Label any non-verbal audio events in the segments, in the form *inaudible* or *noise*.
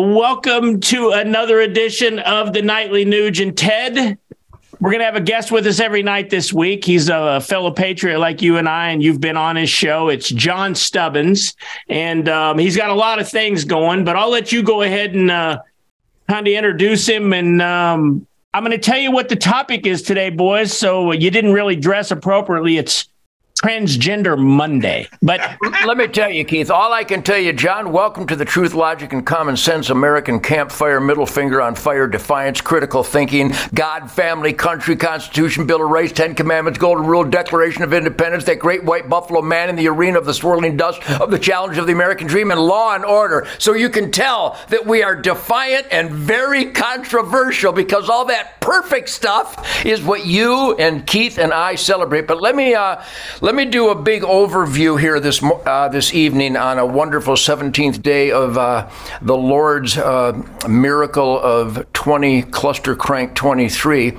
welcome to another edition of the Nightly Nuge and Ted. We're going to have a guest with us every night this week. He's a fellow patriot like you and I, and you've been on his show. It's John Stubbins, and um, he's got a lot of things going, but I'll let you go ahead and uh, kind of introduce him. And um, I'm going to tell you what the topic is today, boys. So you didn't really dress appropriately. It's Transgender Monday. But let me tell you, Keith, all I can tell you, John, welcome to the Truth, Logic, and Common Sense American Campfire, Middle Finger on Fire, Defiance, Critical Thinking, God, Family, Country, Constitution, Bill of Rights, Ten Commandments, Golden Rule, Declaration of Independence, that great white buffalo man in the arena of the swirling dust of the challenge of the American dream, and law and order. So you can tell that we are defiant and very controversial because all that perfect stuff is what you and Keith and I celebrate. But let me, uh, let me do a big overview here this uh, this evening on a wonderful 17th day of uh, the Lord's uh, miracle of 20 cluster crank 23.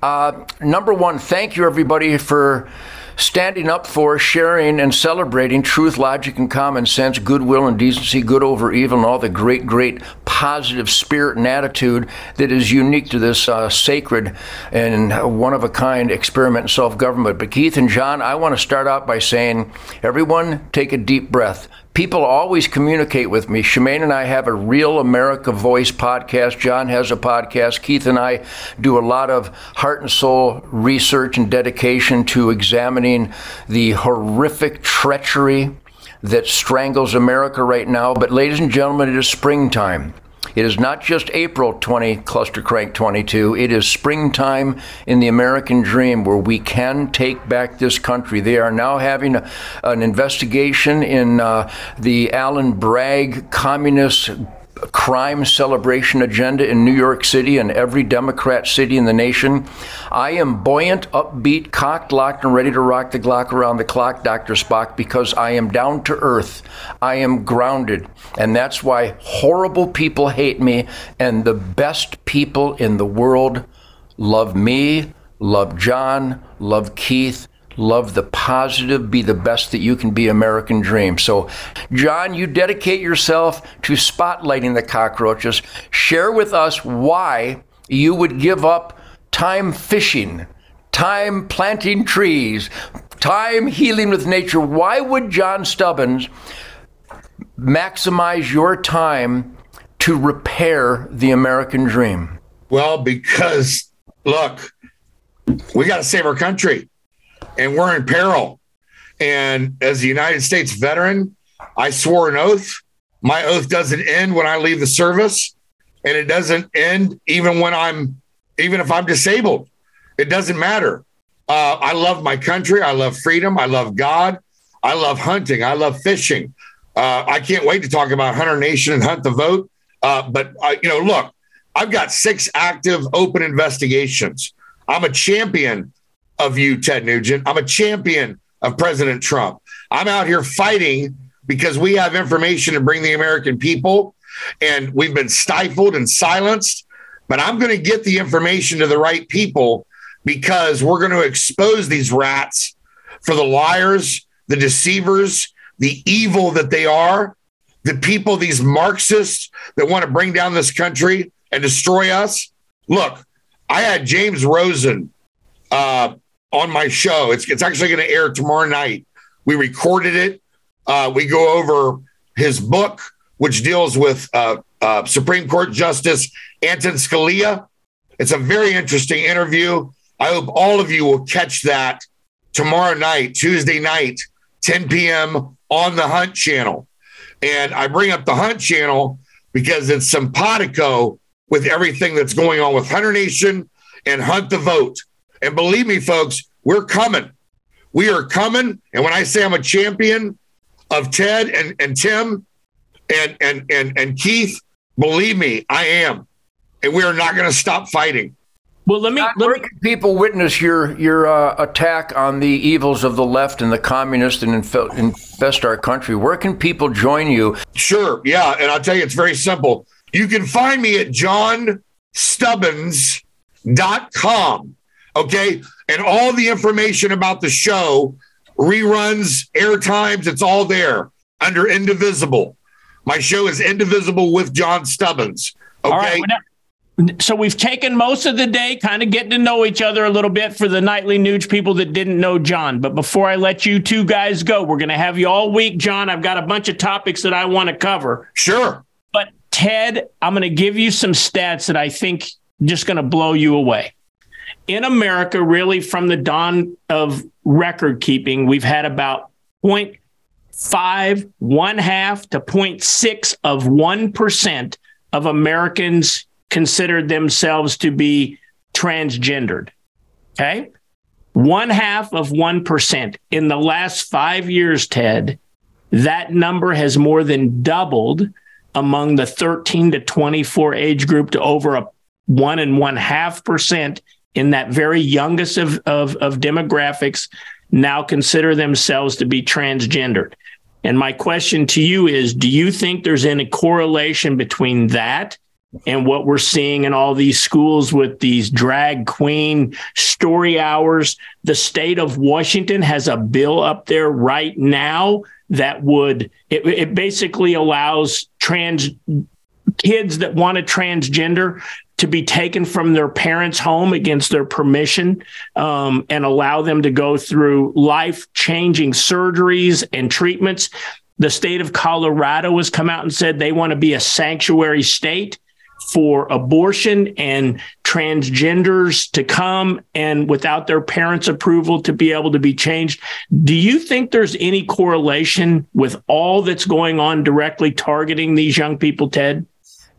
Uh, number one, thank you everybody for standing up for, sharing, and celebrating truth, logic, and common sense, goodwill and decency, good over evil, and all the great, great positive spirit and attitude that is unique to this uh, sacred and one of a kind experiment in self government. But Keith and John, I want to start out by saying, everyone take a deep breath people always communicate with me. Shemane and I have a Real America Voice podcast. John has a podcast. Keith and I do a lot of heart and soul research and dedication to examining the horrific treachery that strangles America right now. But, ladies and gentlemen, it is springtime. It is not just April 20 Cluster Crank 22. It is springtime in the American dream where we can take back this country. They are now having an investigation in uh, the Alvin Bragg communist crime celebration agenda in New York City and every Democrat city in the nation. I am buoyant, upbeat, cocked, locked, and ready to rock the Glock around the clock, Dr. Spock, because I am down to earth. I am grounded. And that's why horrible people hate me, and the best people in the world love me, love John, love Keith, love the positive, be the best that you can be, American dream. So, John, you dedicate yourself to spotlighting the cockroaches. Share with us why you would give up time fishing, time planting trees, time healing with nature. Why would John Stubbins maximize your time to repair the American dream? Well, because look, we got to save our country and we're in peril. And as a United States veteran, I swore an oath. My oath doesn't end when I leave the service, and it doesn't end even when I'm, even if I'm disabled. It doesn't matter. Uh, I love my country. I love freedom. I love God. I love hunting. I love fishing. Uh, I can't wait to talk about Hunter Nation and Hunt the Vote. Uh, but, uh, you know, look, I've got six active open investigations. I'm a champion of you, Ted Nugent. I'm a champion of President Trump. I'm out here fighting because we have information to bring the American people, and we've been stifled and silenced. But I'm going to get the information to the right people because we're going to expose these rats for the liars, the deceivers, the evil that they are, the people, these Marxists that want to bring down this country and destroy us. Look, I had James Rosen uh, on my show. It's, it's actually going to air tomorrow night. We recorded it. Uh, we go over his book, which deals with uh, uh, Supreme Court Justice Anton Scalia. It's a very interesting interview. I hope all of you will catch that tomorrow night, Tuesday night, 10 p.m. on the Hunt channel. And I bring up the Hunt channel because it's simpatico with everything that's going on with Hunter Nation and Hunt the Vote. And believe me, folks, we're coming. We are coming. And when I say I'm a champion of Ted and, and Tim and, and, and, and Keith, believe me, I am. And we are not going to stop fighting. Well, let me. let where me... can people witness your your uh, attack on the evils of the left and the communists and inf- infest our country? Where can people join you? Sure, yeah, and I'll tell you, it's very simple. You can find me at johnstubbins.com. Okay. And all the information about the show, reruns, air times, it's all there under Indivisible. My show is Indivisible with John Stubbins. Okay. So we've taken most of the day kind of getting to know each other a little bit for the Nightly Nuge people that didn't know John. But before I let you two guys go, we're going to have you all week, John. I've got a bunch of topics that I want to cover. Sure. But Ted, I'm going to give you some stats that I think just going to blow you away. In America, really from the dawn of record keeping, we've had about 0.5, one half to 0.6 of 1% of Americans considered themselves to be transgendered. Okay. One half of 1%. In the last five years, Ted, that number has more than doubled among the 13 to 24 age group to over a one and one half percent in that very youngest of, of, of demographics now consider themselves to be transgendered. And my question to you is Do you think there's any correlation between that and what we're seeing in all these schools with these drag queen story hours. The state of Washington has a bill up there right now that would it, it basically allows trans kids that want to transgender to be taken from their parents' home against their permission um, and allow them to go through life changing surgeries and treatments. The state of Colorado has come out and said they want to be a sanctuary state for abortion and transgenders to come and without their parents' approval to be able to be changed. Do you think there's any correlation with all that's going on directly targeting these young people, Ted?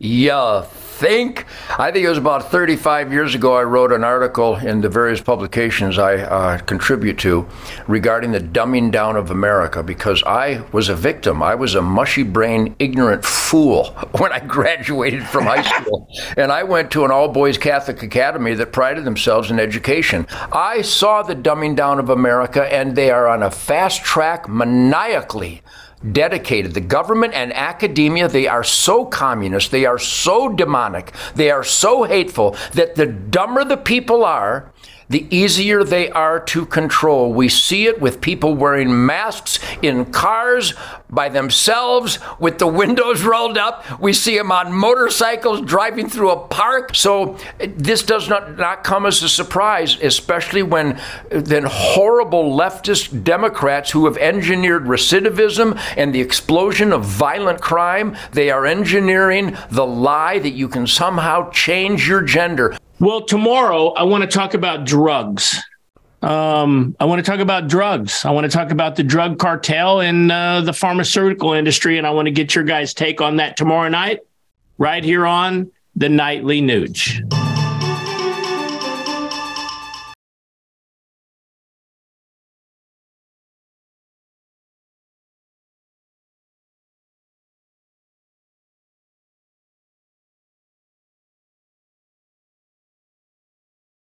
Yeah, think. I think it was about 35 years ago I wrote an article in the various publications I uh, contribute to regarding the dumbing down of America because I was a victim. I was a mushy brain, ignorant fool *laughs* when I graduated from high *laughs* school. and I went to an all boys Catholic academy that prided themselves in education. I saw the dumbing down of America, and they are on a fast track maniacally dedicated. The government and academia, they are so communist, they are so demonic, they are so hateful that the dumber the people are, the easier they are to control. We see it with people wearing masks in cars by themselves with the *laughs* windows rolled up. We see them on motorcycles driving through a park. So eh, this does not, not come as a surprise, especially when eh, then horrible leftist Democrats who have engineered recidivism and the explosion of violent crime, they are engineering the lie that you can somehow change your gender. Well, tomorrow I want to talk about drugs. Um, I want to talk about drugs. I want to talk about the drug cartel and uh, the pharmaceutical industry, and I want to get your guys' take on that tomorrow night, right here on the Nightly Nuge.